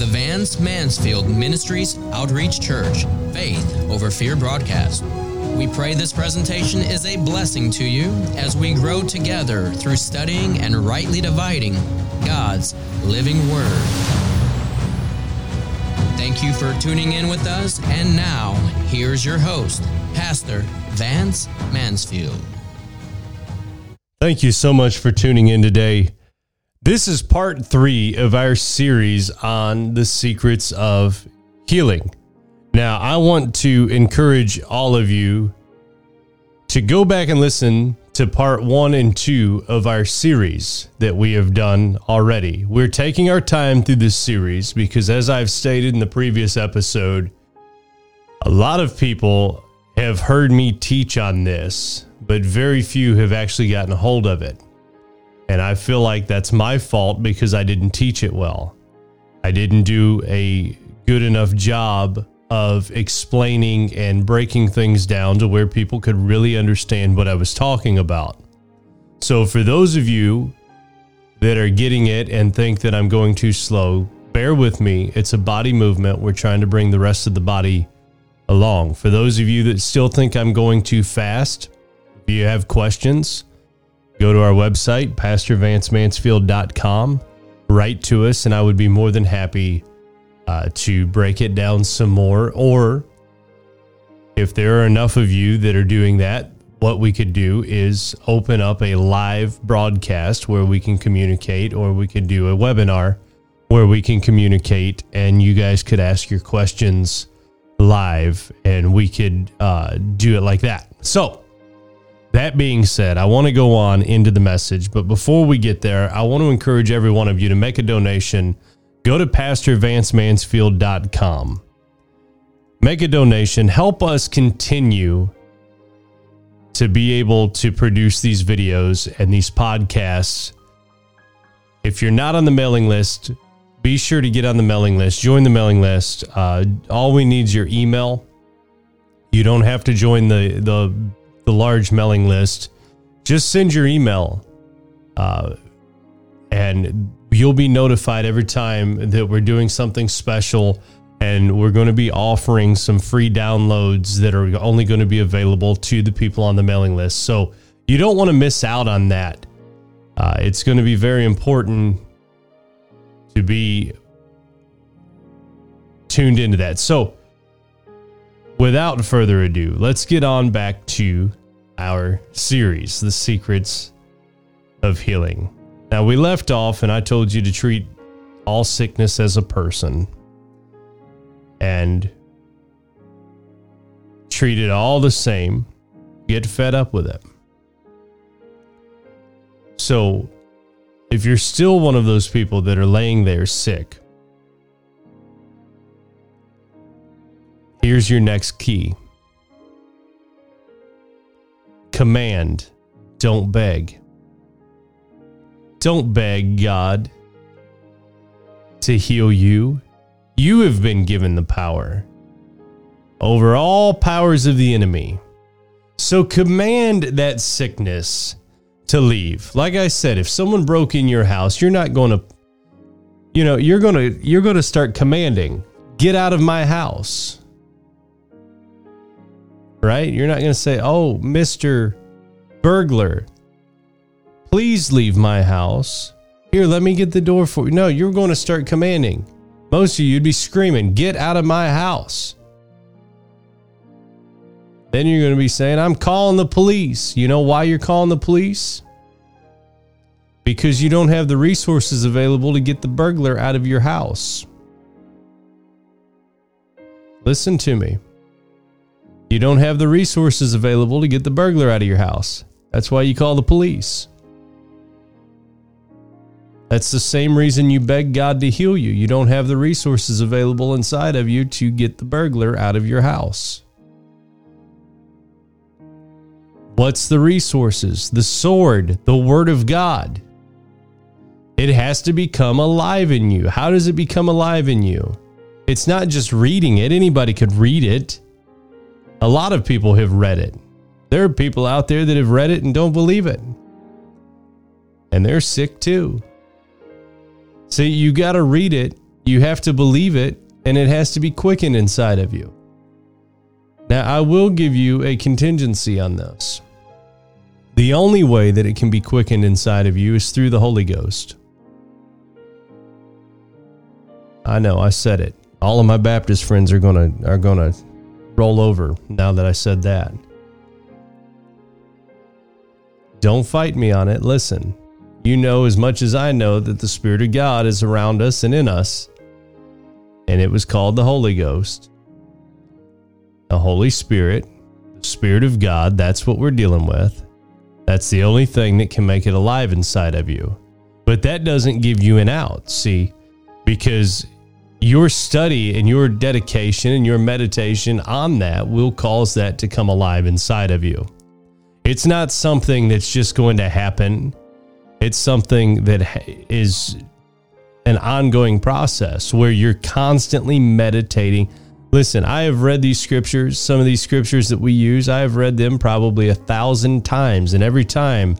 the Vance Mansfield Ministries Outreach Church Faith Over Fear broadcast. We pray this presentation is a blessing to you as we grow together through studying and rightly dividing God's living Word. Thank you for tuning in with us, and now here's your host, Pastor Vance Mansfield. Thank you so much for tuning in today. This is part three of our series on the secrets of healing. Now, I want to encourage all of you to go back and listen to part one and two of our series that we have done already. We're taking our time through this series because, as I've stated in the previous episode, a lot of people have heard me teach on this, but very few have actually gotten a hold of it. And I feel like that's my fault because I didn't teach it well. I didn't do a good enough job of explaining and breaking things down to where people could really understand what I was talking about. So, for those of you that are getting it and think that I'm going too slow, bear with me. It's a body movement. We're trying to bring the rest of the body along. For those of you that still think I'm going too fast, if you have questions, go to our website, pastorvancemansfield.com, write to us, and I would be more than happy uh, to break it down some more. Or if there are enough of you that are doing that, what we could do is open up a live broadcast where we can communicate, or we could do a webinar where we can communicate and you guys could ask your questions live and we could uh, do it like that. So, that being said, I want to go on into the message, but before we get there, I want to encourage every one of you to make a donation. Go to pastorvancemansfield.com. Make a donation, help us continue to be able to produce these videos and these podcasts. If you're not on the mailing list, be sure to get on the mailing list, join the mailing list. Uh, all we need is your email. You don't have to join the the the large mailing list, just send your email, uh, and you'll be notified every time that we're doing something special. And we're going to be offering some free downloads that are only going to be available to the people on the mailing list. So you don't want to miss out on that. Uh, it's going to be very important to be tuned into that. So, without further ado, let's get on back to our series, The Secrets of Healing. Now, we left off, and I told you to treat all sickness as a person and treat it all the same. Get fed up with it. So, if you're still one of those people that are laying there sick, here's your next key command, don't beg. Don't beg God to heal you. You have been given the power over all powers of the enemy. So command that sickness to leave. Like I said, if someone broke in your house, you're not going to you know, you're going to you're going to start commanding, "Get out of my house." Right? You're not going to say, "Oh, Mr. Burglar, please leave my house. Here, let me get the door for you." No, you're going to start commanding. Most of you would be screaming, "Get out of my house." Then you're going to be saying, I'm calling the police. You know why you're calling the police? Because you don't have the resources available to get the burglar out of your house. Listen to me. You don't have the resources available to get the burglar out of your house. That's why you call the police. That's the same reason you beg God to heal you. You don't have the resources available inside of you to get the burglar out of your house. What's the resources? The sword, the word of God. It has to become alive in you. How does it become alive in you? It's not just reading it, anybody could read it. A lot of people have read it. There are people out there that have read it and don't believe it. And they're sick too. See, you got to read it, You have to believe it, and it has to be quickened inside of you. Now, I will give you a contingency on this. The only way that it can be quickened inside of you is through the Holy Ghost. I know, I said it. All of my Baptist friends are gonna are gonna roll over now that I said that. Don't fight me on it. Listen, you know as much as I know that the Spirit of God is around us and in us, and it was called the Holy Ghost. The Holy Spirit, the Spirit of God, that's what we're dealing with. That's the only thing that can make it alive inside of you. But that doesn't give you an out, see, because your study and your dedication and your meditation on that will cause that to come alive inside of you. It's not something that's just going to happen. It's something that is an ongoing process where you're constantly meditating. Listen, I have read these scriptures, some of these scriptures that we use, I have read them probably a thousand times. And every time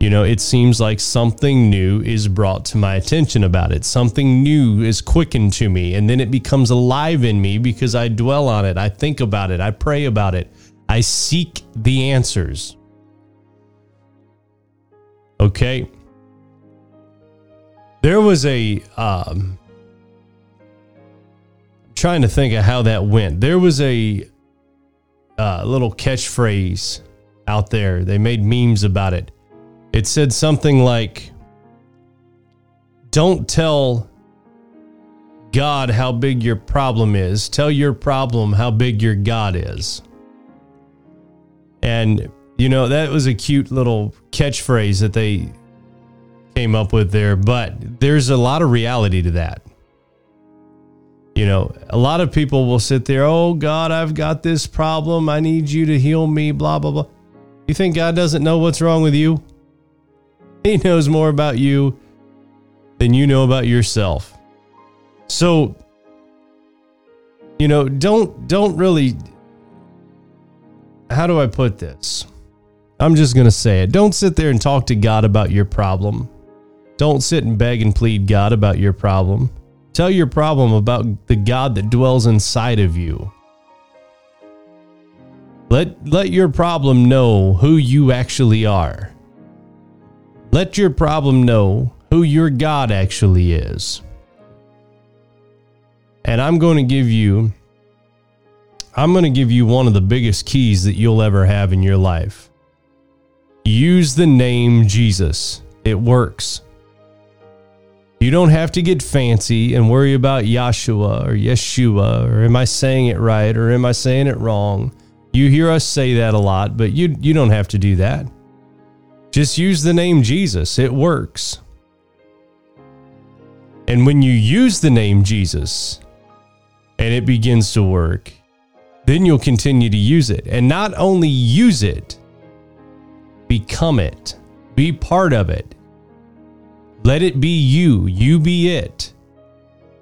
you know, it seems like something new is brought to my attention about it. Something new is quickened to me, and then it becomes alive in me because I dwell on it. I think about it. I pray about it. I seek the answers. Okay. There was a um trying to think of how that went. There was a uh, little catchphrase out there. They made memes about it it said something like, Don't tell God how big your problem is. Tell your problem how big your God is. And, you know, that was a cute little catchphrase that they came up with there, but there's a lot of reality to that. You know, a lot of people will sit there, oh, God, I've got this problem. I need you to heal me, blah, blah, blah. You think God doesn't know what's wrong with you? He knows more about you than you know about yourself. So, you know, don't don't really how do I put this? I'm just going to say it. Don't sit there and talk to God about your problem. Don't sit and beg and plead God about your problem. Tell your problem about the God that dwells inside of you. Let let your problem know who you actually are. Let your problem know who your God actually is. And I'm going to give you I'm going to give you one of the biggest keys that you'll ever have in your life. Use the name Jesus. It works. You don't have to get fancy and worry about Yeshua or Yeshua or am I saying it right or am I saying it wrong? You hear us say that a lot, but you you don't have to do that. Just use the name Jesus, it works. And when you use the name Jesus and it begins to work, then you'll continue to use it. And not only use it, become it, be part of it. Let it be you, you be it.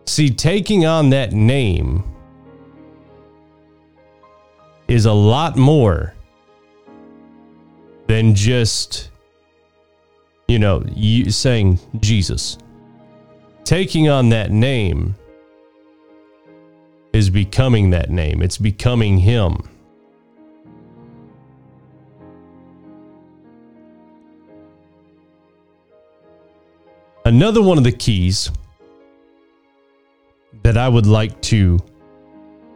See, taking on that name is a lot more than just you know, you saying Jesus. Taking on that name is becoming that name. It's becoming him. Another one of the keys that I would like to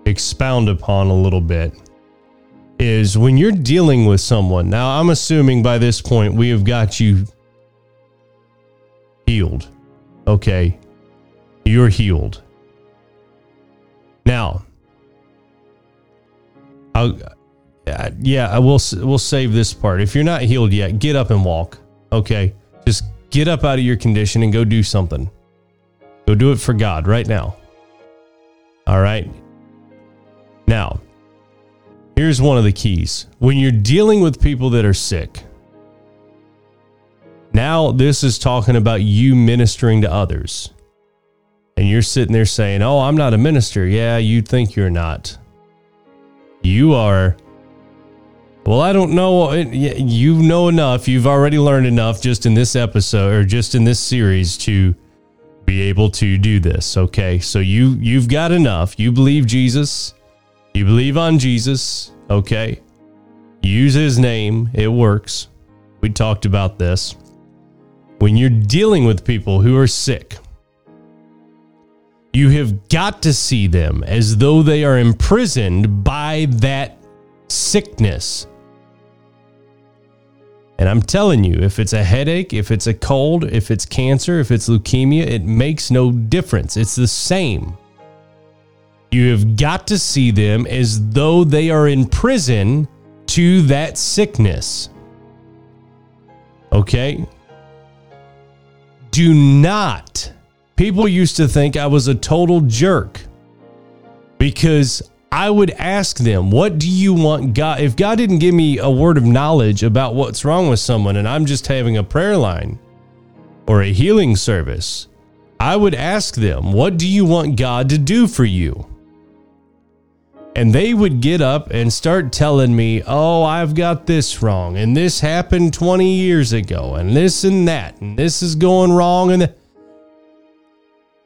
expound upon a little bit is when you're dealing with someone. Now, I'm assuming by this point we have got you healed. Okay. You're healed. Now, I'll, uh, yeah, I will. We'll save this part. If you're not healed yet, get up and walk. Okay, just get up out of your condition and go do something. Go do it for God right now. All right. Now, here's one of the keys. When you're dealing with people that are sick, now, this is talking about you ministering to others. And you're sitting there saying, Oh, I'm not a minister. Yeah, you think you're not. You are. Well, I don't know. You know enough. You've already learned enough just in this episode or just in this series to be able to do this. Okay, so you you've got enough. You believe Jesus. You believe on Jesus. Okay, use His name. It works. We talked about this. When you're dealing with people who are sick, you have got to see them as though they are imprisoned by that sickness. And I'm telling you, if it's a headache, if it's a cold, if it's cancer, if it's leukemia, it makes no difference. It's the same. You have got to see them as though they are in prison to that sickness. Okay? Do not. People used to think I was a total jerk because I would ask them, What do you want God? If God didn't give me a word of knowledge about what's wrong with someone and I'm just having a prayer line or a healing service, I would ask them, What do you want God to do for you? And they would get up and start telling me, Oh, I've got this wrong, and this happened 20 years ago, and this and that, and this is going wrong. And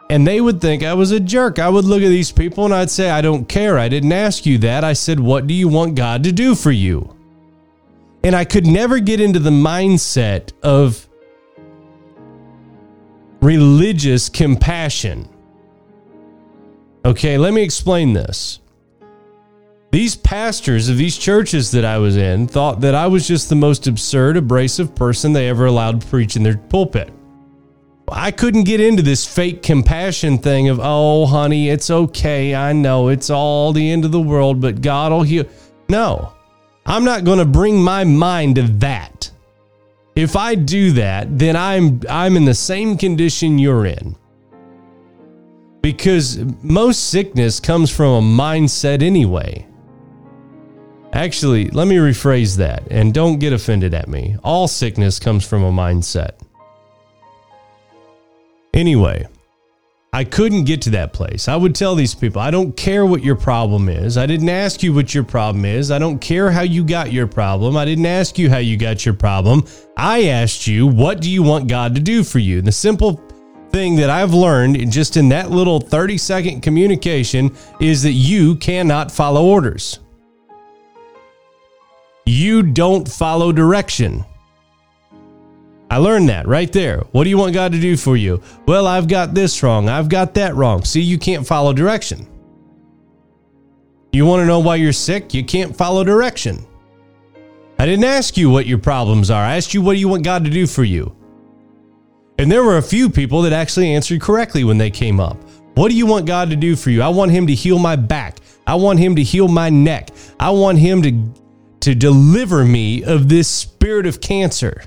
and they would think I was a jerk. I would look at these people and I'd say, I don't care. I didn't ask you that. I said, What do you want God to do for you? And I could never get into the mindset of religious compassion. Okay, let me explain this. These pastors of these churches that I was in thought that I was just the most absurd, abrasive person they ever allowed to preach in their pulpit. I couldn't get into this fake compassion thing of, oh, honey, it's okay. I know it's all the end of the world, but God will heal. No, I'm not going to bring my mind to that. If I do that, then I'm I'm in the same condition you're in. Because most sickness comes from a mindset anyway. Actually, let me rephrase that and don't get offended at me. All sickness comes from a mindset. Anyway, I couldn't get to that place. I would tell these people, I don't care what your problem is. I didn't ask you what your problem is. I don't care how you got your problem. I didn't ask you how you got your problem. I asked you, what do you want God to do for you? And the simple thing that I've learned just in that little 30 second communication is that you cannot follow orders. You don't follow direction. I learned that right there. What do you want God to do for you? Well, I've got this wrong. I've got that wrong. See, you can't follow direction. You want to know why you're sick? You can't follow direction. I didn't ask you what your problems are. I asked you what do you want God to do for you? And there were a few people that actually answered correctly when they came up. What do you want God to do for you? I want him to heal my back. I want him to heal my neck. I want him to to deliver me of this spirit of cancer.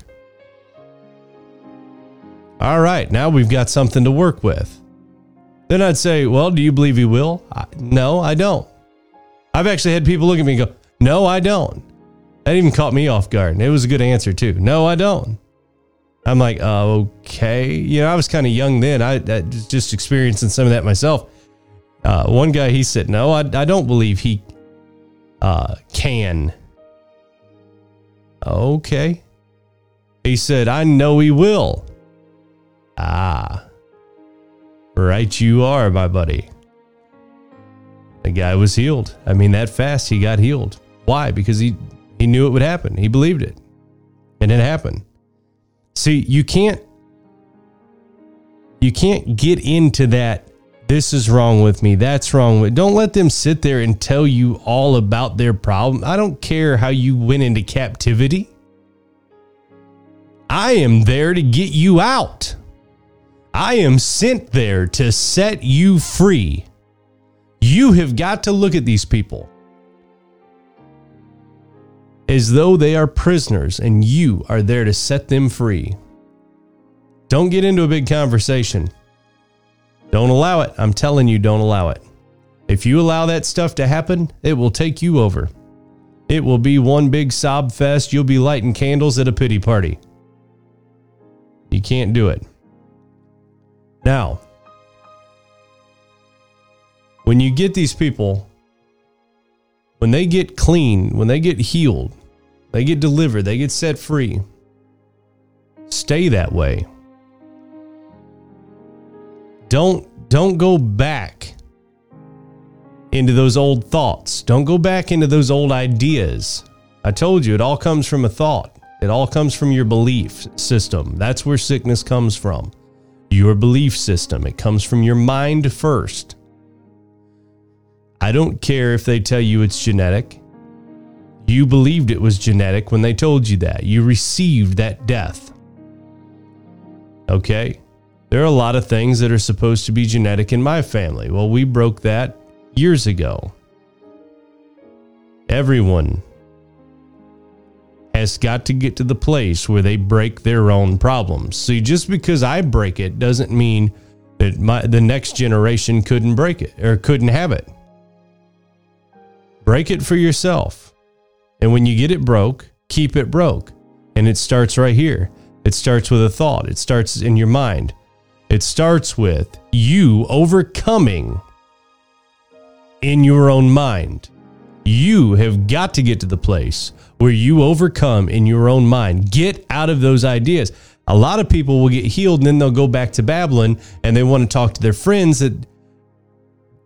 All right, now we've got something to work with. Then I'd say, Well, do you believe he will? I, no, I don't. I've actually had people look at me and go, No, I don't. That even caught me off guard. And It was a good answer, too. No, I don't. I'm like, uh, okay. You know, I was kind of young then. I, I just experiencing some of that myself. Uh, one guy, he said, No, I, I don't believe he uh, can. Okay. He said, I know he will. Ah. Right, you are, my buddy. The guy was healed. I mean, that fast, he got healed. Why? Because he, he knew it would happen. He believed it. And it happened. See, you can't you can't get into that this is wrong with me that's wrong with don't let them sit there and tell you all about their problem i don't care how you went into captivity i am there to get you out I am sent there to set you free. You have got to look at these people as though they are prisoners and you are there to set them free. Don't get into a big conversation. Don't allow it. I'm telling you, don't allow it. If you allow that stuff to happen, it will take you over. It will be one big sob fest. You'll be lighting candles at a pity party. You can't do it. Now, when you get these people, when they get clean, when they get healed, they get delivered, they get set free, stay that way. Don't don't go back into those old thoughts. Don't go back into those old ideas. I told you it all comes from a thought. It all comes from your belief system. That's where sickness comes from. Your belief system. It comes from your mind first. I don't care if they tell you it's genetic. You believed it was genetic when they told you that. You received that death. Okay? There are a lot of things that are supposed to be genetic in my family. Well, we broke that years ago. Everyone has got to get to the place where they break their own problems. See, just because I break it doesn't mean that my the next generation couldn't break it or couldn't have it. Break it for yourself. And when you get it broke, keep it broke. And it starts right here. It starts with a thought. It starts in your mind. It starts with you overcoming in your own mind. You have got to get to the place where you overcome in your own mind. Get out of those ideas. A lot of people will get healed and then they'll go back to Babylon and they want to talk to their friends that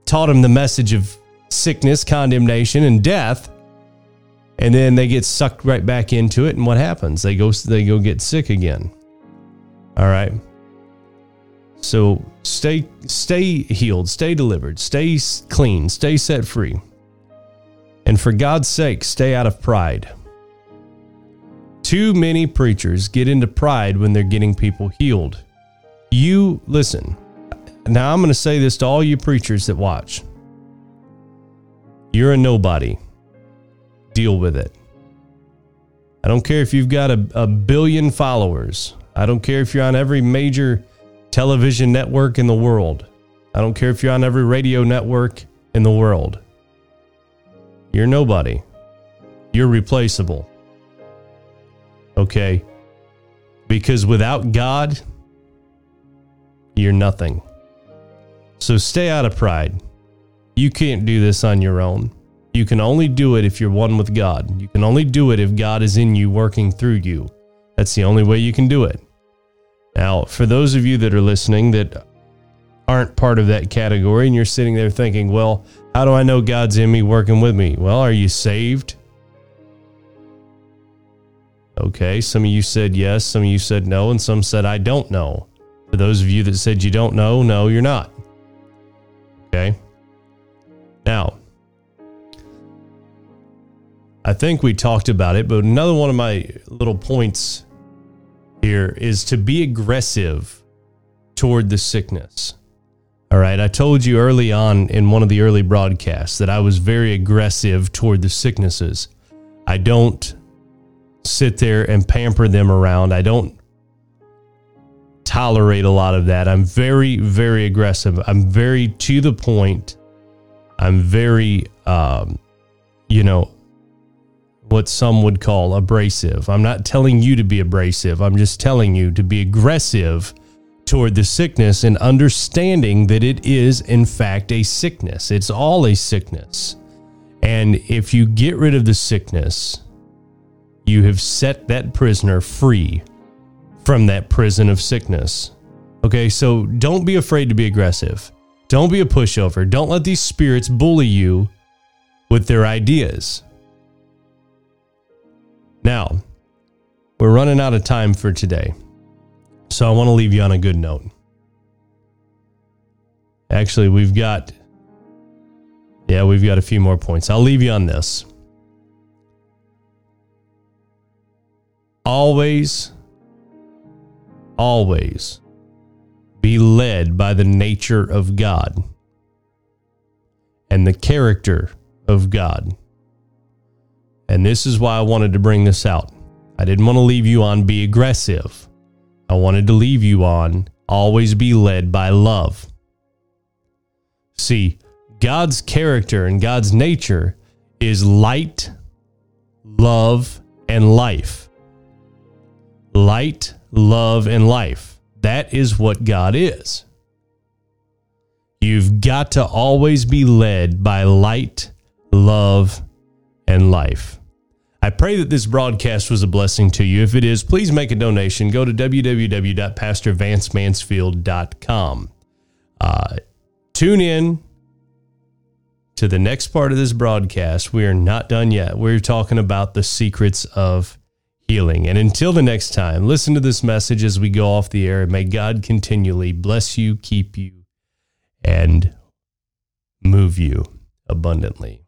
taught them the message of sickness, condemnation, and death. And then they get sucked right back into it. And what happens? They go they go get sick again. All right. So stay stay healed, stay delivered, stay clean, stay set free. And for God's sake, stay out of pride. Too many preachers get into pride when they're getting people healed. You listen. Now I'm going to say this to all you preachers that watch. You're a nobody. Deal with it. I don't care if you've got a, a billion followers. I don't care if you're on every major television network in the world. I don't care if you're on every radio network in the world. You're nobody. You're replaceable. Okay? Because without God, you're nothing. So stay out of pride. You can't do this on your own. You can only do it if you're one with God. You can only do it if God is in you working through you. That's the only way you can do it. Now, for those of you that are listening that aren't part of that category and you're sitting there thinking, well, how do I know God's in me working with me? Well, are you saved? Okay, some of you said yes, some of you said no, and some said I don't know. For those of you that said you don't know, no, you're not. Okay. Now, I think we talked about it, but another one of my little points here is to be aggressive toward the sickness. All right. I told you early on in one of the early broadcasts that I was very aggressive toward the sicknesses. I don't sit there and pamper them around. I don't tolerate a lot of that. I'm very, very aggressive. I'm very to the point. I'm very, um, you know, what some would call abrasive. I'm not telling you to be abrasive. I'm just telling you to be aggressive toward the sickness and understanding that it is, in fact, a sickness. It's all a sickness. And if you get rid of the sickness, you have set that prisoner free from that prison of sickness. Okay, so don't be afraid to be aggressive. Don't be a pushover. Don't let these spirits bully you with their ideas. Now, we're running out of time for today. So I want to leave you on a good note. Actually, we've got yeah, we've got a few more points. I'll leave you on this. Always always be led by the nature of God and the character of God. And this is why I wanted to bring this out. I didn't want to leave you on be aggressive. I wanted to leave you on always be led by love. See, God's character and God's nature is light, love, and life. Light, love, and life. That is what God is. You've got to always be led by light, love, and life. I pray that this broadcast was a blessing to you. If it is, please make a donation. Go to www.pastorvancemansfield.com. Uh, tune in to the next part of this broadcast. We are not done yet. We're talking about the secrets of healing. And until the next time, listen to this message as we go off the air. May God continually bless you, keep you, and move you abundantly.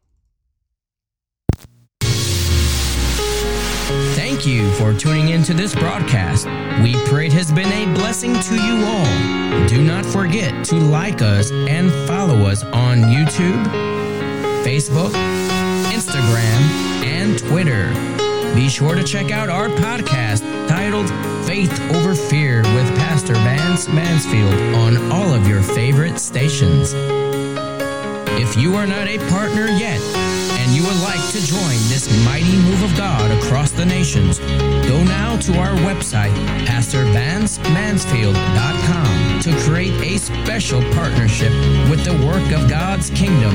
Thank you for tuning in to this broadcast. We pray it has been a blessing to you all. Do not forget to like us and follow us on YouTube, Facebook, Instagram, and Twitter. Be sure to check out our podcast titled Faith Over Fear with Pastor Vance Mansfield on all of your favorite stations. If you are not a partner yet, and you would like to join this mighty move of God across the nations, go now to our website, PastorVanceMansfield.com, to create a special partnership with the work of God's kingdom.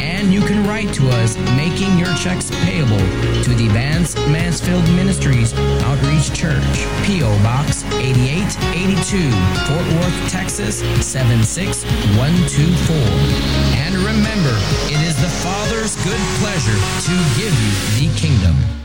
And you can write to us making your checks payable to the Vance Mansfield Ministries Outreach Church, P.O. Box 8882, Fort Worth, Texas 76124. And remember, it is the Father's good pleasure to give you the kingdom.